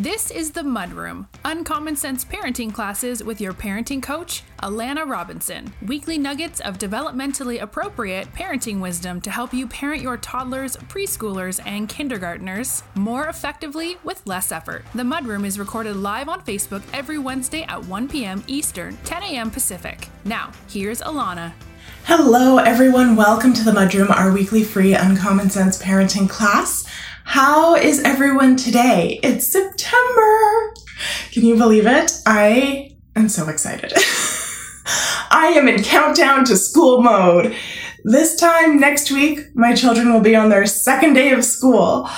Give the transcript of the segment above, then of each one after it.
This is the Mudroom, uncommon sense parenting classes with your parenting coach, Alana Robinson. Weekly nuggets of developmentally appropriate parenting wisdom to help you parent your toddlers, preschoolers, and kindergartners more effectively with less effort. The Mudroom is recorded live on Facebook every Wednesday at 1 p.m. Eastern, 10 a.m. Pacific. Now, here's Alana. Hello, everyone. Welcome to the Mudroom, our weekly free uncommon sense parenting class. How is everyone today? It's September. Can you believe it? I am so excited. I am in countdown to school mode. This time next week, my children will be on their second day of school.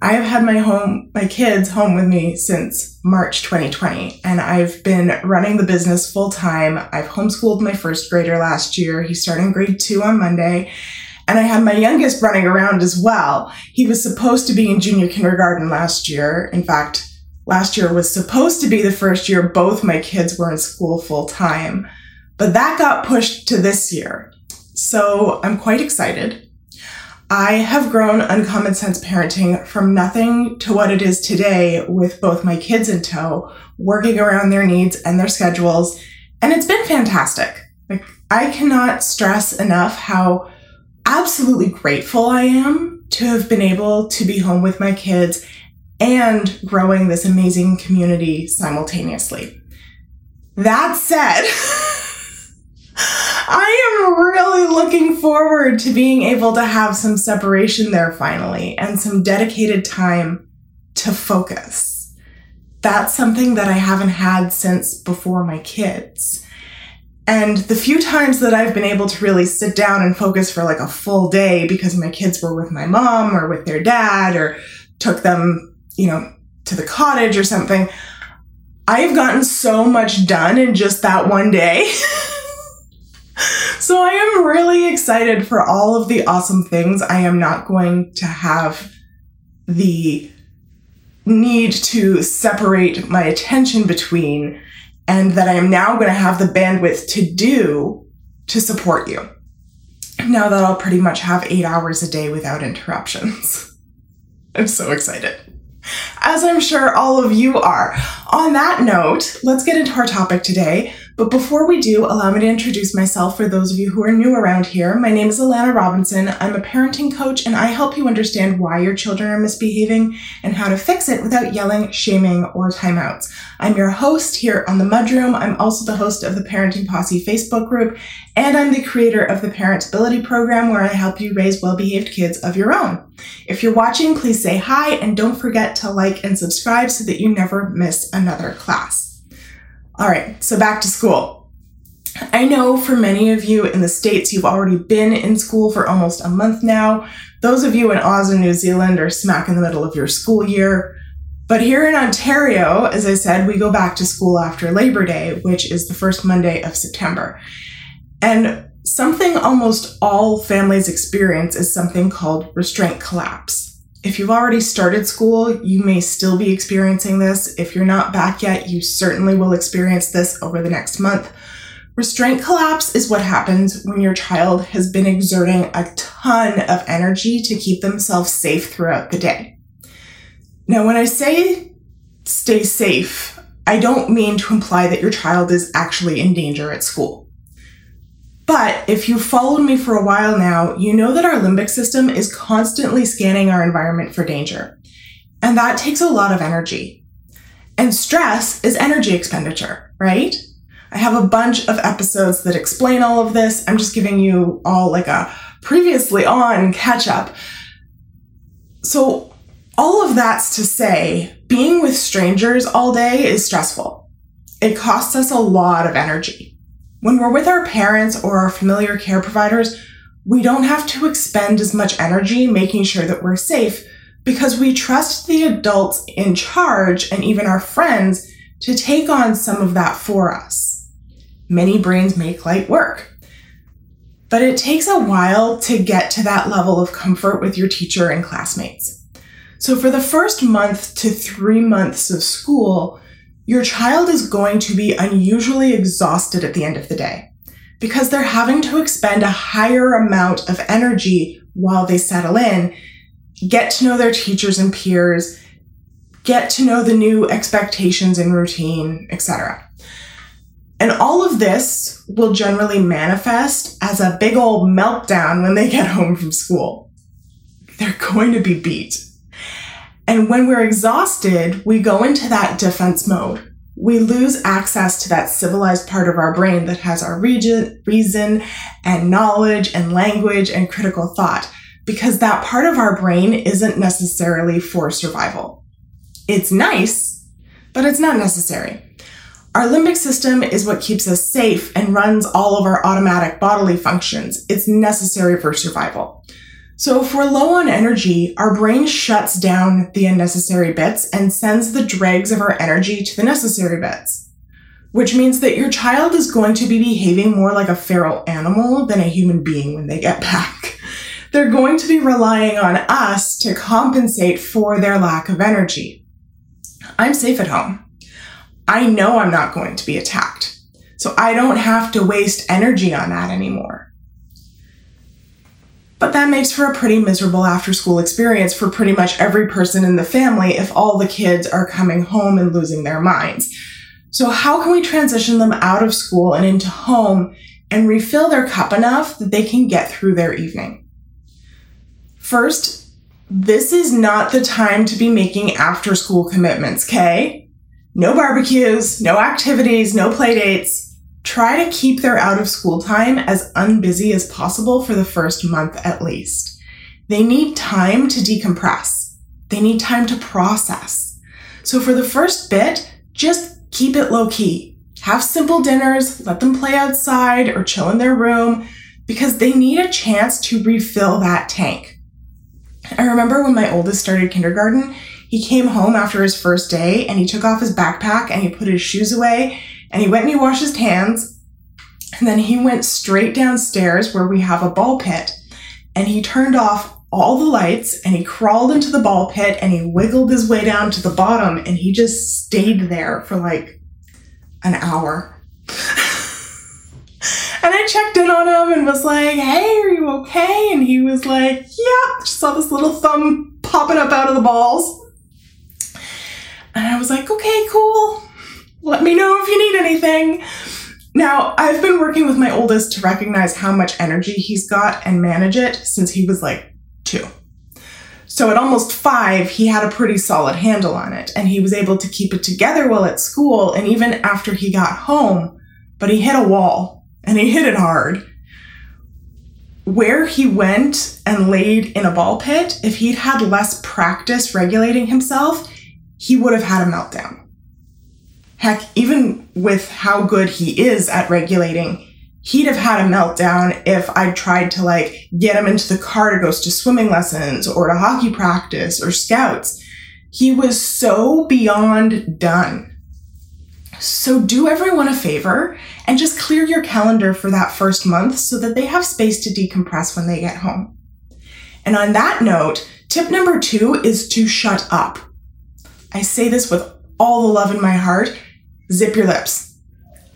I have had my home, my kids home with me since March 2020, and I've been running the business full time. I've homeschooled my first grader last year. He's starting grade two on Monday. And I had my youngest running around as well. He was supposed to be in junior kindergarten last year. In fact, last year was supposed to be the first year both my kids were in school full time, but that got pushed to this year. So I'm quite excited. I have grown Uncommon Sense Parenting from nothing to what it is today with both my kids in tow, working around their needs and their schedules. And it's been fantastic. Like, I cannot stress enough how absolutely grateful I am to have been able to be home with my kids and growing this amazing community simultaneously. That said, I am really looking forward to being able to have some separation there finally and some dedicated time to focus. That's something that I haven't had since before my kids. And the few times that I've been able to really sit down and focus for like a full day because my kids were with my mom or with their dad or took them, you know, to the cottage or something, I have gotten so much done in just that one day. so I am really excited for all of the awesome things I am not going to have the need to separate my attention between and that I am now going to have the bandwidth to do to support you. Now that I'll pretty much have eight hours a day without interruptions. I'm so excited. As I'm sure all of you are. On that note, let's get into our topic today, but before we do, allow me to introduce myself for those of you who are new around here. My name is Alana Robinson. I'm a parenting coach and I help you understand why your children are misbehaving and how to fix it without yelling, shaming, or timeouts. I'm your host here on the Mudroom. I'm also the host of the Parenting Posse Facebook group, and I'm the creator of the Parentability program where I help you raise well-behaved kids of your own. If you're watching, please say hi and don't forget to like and subscribe so that you never miss another class. All right, so back to school. I know for many of you in the States, you've already been in school for almost a month now. Those of you in Oz and New Zealand are smack in the middle of your school year. But here in Ontario, as I said, we go back to school after Labor Day, which is the first Monday of September. And something almost all families experience is something called restraint collapse. If you've already started school, you may still be experiencing this. If you're not back yet, you certainly will experience this over the next month. Restraint collapse is what happens when your child has been exerting a ton of energy to keep themselves safe throughout the day. Now, when I say stay safe, I don't mean to imply that your child is actually in danger at school. But if you've followed me for a while now, you know that our limbic system is constantly scanning our environment for danger. And that takes a lot of energy. And stress is energy expenditure, right? I have a bunch of episodes that explain all of this. I'm just giving you all like a previously on catch up. So, all of that's to say, being with strangers all day is stressful. It costs us a lot of energy. When we're with our parents or our familiar care providers, we don't have to expend as much energy making sure that we're safe because we trust the adults in charge and even our friends to take on some of that for us. Many brains make light work. But it takes a while to get to that level of comfort with your teacher and classmates. So for the first month to three months of school, your child is going to be unusually exhausted at the end of the day because they're having to expend a higher amount of energy while they settle in, get to know their teachers and peers, get to know the new expectations and routine, etc. And all of this will generally manifest as a big old meltdown when they get home from school. They're going to be beat. And when we're exhausted, we go into that defense mode. We lose access to that civilized part of our brain that has our region, reason and knowledge and language and critical thought because that part of our brain isn't necessarily for survival. It's nice, but it's not necessary. Our limbic system is what keeps us safe and runs all of our automatic bodily functions. It's necessary for survival. So if we're low on energy, our brain shuts down the unnecessary bits and sends the dregs of our energy to the necessary bits. Which means that your child is going to be behaving more like a feral animal than a human being when they get back. They're going to be relying on us to compensate for their lack of energy. I'm safe at home. I know I'm not going to be attacked. So I don't have to waste energy on that anymore. But that makes for a pretty miserable after school experience for pretty much every person in the family if all the kids are coming home and losing their minds. So, how can we transition them out of school and into home and refill their cup enough that they can get through their evening? First, this is not the time to be making after school commitments, okay? No barbecues, no activities, no play dates. Try to keep their out of school time as unbusy as possible for the first month at least. They need time to decompress. They need time to process. So for the first bit, just keep it low key. Have simple dinners, let them play outside or chill in their room because they need a chance to refill that tank. I remember when my oldest started kindergarten, he came home after his first day and he took off his backpack and he put his shoes away and he went and he washed his hands. And then he went straight downstairs where we have a ball pit and he turned off all the lights and he crawled into the ball pit and he wiggled his way down to the bottom and he just stayed there for like an hour. and I checked in on him and was like, hey, are you okay? And he was like, yeah, just saw this little thumb popping up out of the balls. And I was like, okay, cool. Let me know if you need anything. Now, I've been working with my oldest to recognize how much energy he's got and manage it since he was like two. So at almost five, he had a pretty solid handle on it and he was able to keep it together while at school and even after he got home. But he hit a wall and he hit it hard. Where he went and laid in a ball pit, if he'd had less practice regulating himself, he would have had a meltdown. Heck, even with how good he is at regulating, he'd have had a meltdown if I tried to like get him into the car to go to swimming lessons or to hockey practice or scouts. He was so beyond done. So do everyone a favor and just clear your calendar for that first month so that they have space to decompress when they get home. And on that note, tip number two is to shut up. I say this with all the love in my heart. Zip your lips.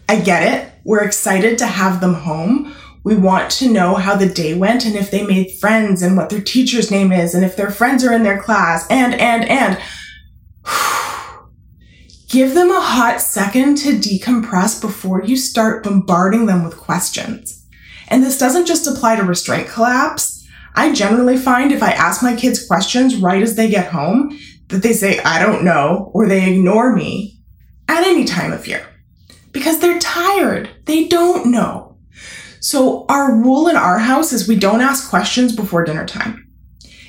I get it. We're excited to have them home. We want to know how the day went and if they made friends and what their teacher's name is and if their friends are in their class and, and, and. Give them a hot second to decompress before you start bombarding them with questions. And this doesn't just apply to restraint collapse. I generally find if I ask my kids questions right as they get home, that they say, I don't know, or they ignore me at any time of year because they're tired. They don't know. So, our rule in our house is we don't ask questions before dinner time.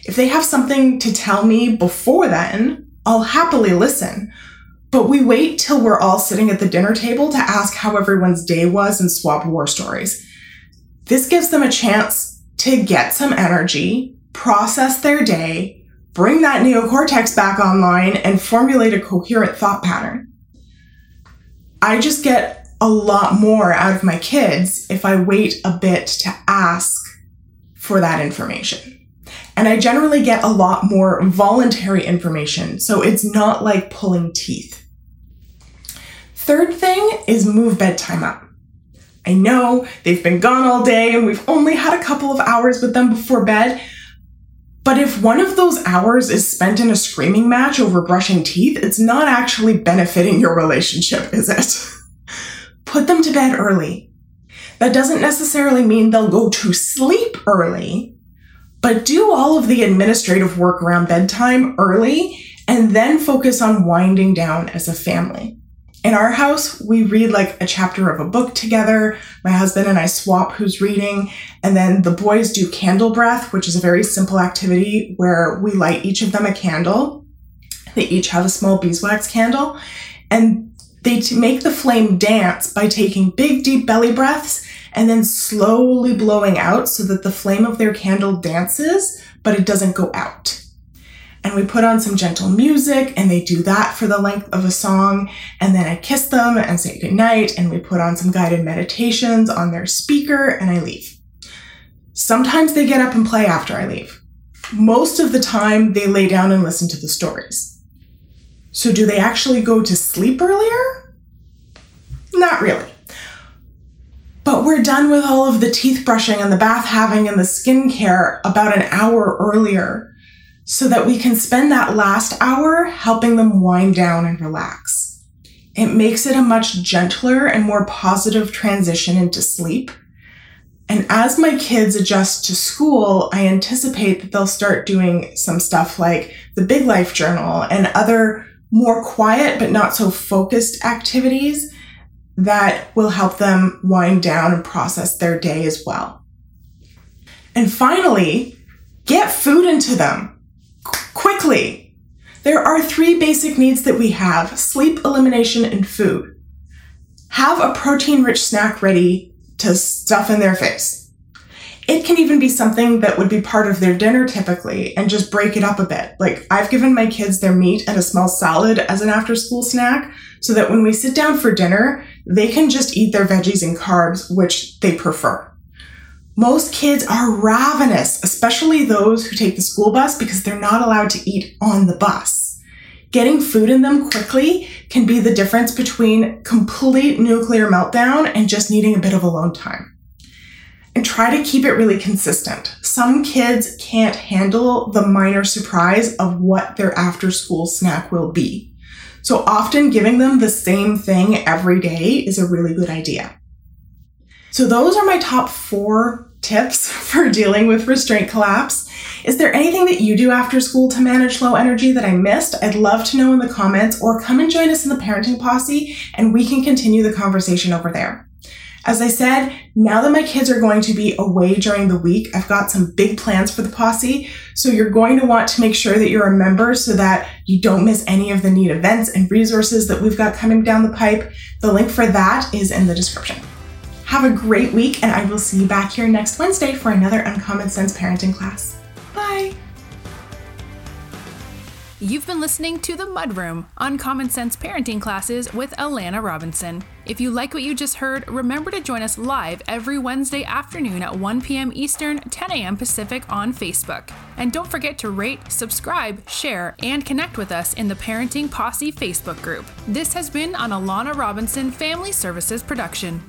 If they have something to tell me before then, I'll happily listen. But we wait till we're all sitting at the dinner table to ask how everyone's day was and swap war stories. This gives them a chance to get some energy, process their day, bring that neocortex back online and formulate a coherent thought pattern. I just get a lot more out of my kids if I wait a bit to ask for that information. And I generally get a lot more voluntary information, so it's not like pulling teeth. Third thing is move bedtime up. I know they've been gone all day and we've only had a couple of hours with them before bed, But if one of those hours is spent in a screaming match over brushing teeth, it's not actually benefiting your relationship, is it? Put them to bed early. That doesn't necessarily mean they'll go to sleep early, but do all of the administrative work around bedtime early and then focus on winding down as a family. In our house, we read like a chapter of a book together. My husband and I swap who's reading, and then the boys do candle breath, which is a very simple activity where we light each of them a candle. They each have a small beeswax candle, and they make the flame dance by taking big, deep belly breaths and then slowly blowing out so that the flame of their candle dances, but it doesn't go out and we put on some gentle music and they do that for the length of a song. And then I kiss them and say goodnight and we put on some guided meditations on their speaker and I leave. Sometimes they get up and play after I leave. Most of the time they lay down and listen to the stories. So do they actually go to sleep earlier? Not really. But we're done with all of the teeth brushing and the bath having and the skincare about an hour earlier so that we can spend that last hour helping them wind down and relax. It makes it a much gentler and more positive transition into sleep. And as my kids adjust to school, I anticipate that they'll start doing some stuff like the Big Life Journal and other more quiet but not so focused activities that will help them wind down and process their day as well. And finally, get food into them quickly. There are three basic needs that we have sleep, elimination, and food. Have a protein rich snack ready to stuff in their face. It can even be something that would be part of their dinner typically and just break it up a bit. Like I've given my kids their meat and a small salad as an after school snack so that when we sit down for dinner, they can just eat their veggies and carbs, which they prefer. Most kids are ravenous, especially those who take the school bus because they're not allowed to eat on the bus. Getting food in them quickly can be the difference between complete nuclear meltdown and just needing a bit of alone time. And try to keep it really consistent. Some kids can't handle the minor surprise of what their after school snack will be. So often giving them the same thing every day is a really good idea. So those are my top four tips for dealing with restraint collapse. Is there anything that you do after school to manage low energy that I missed? I'd love to know in the comments or come and join us in the parenting posse and we can continue the conversation over there. As I said, now that my kids are going to be away during the week, I've got some big plans for the posse. So you're going to want to make sure that you're a member so that you don't miss any of the neat events and resources that we've got coming down the pipe. The link for that is in the description. Have a great week, and I will see you back here next Wednesday for another Uncommon Sense parenting class. Bye. You've been listening to The Mudroom Uncommon Sense Parenting Classes with Alana Robinson. If you like what you just heard, remember to join us live every Wednesday afternoon at 1 p.m. Eastern, 10 a.m. Pacific on Facebook. And don't forget to rate, subscribe, share, and connect with us in the Parenting Posse Facebook group. This has been an Alana Robinson Family Services production.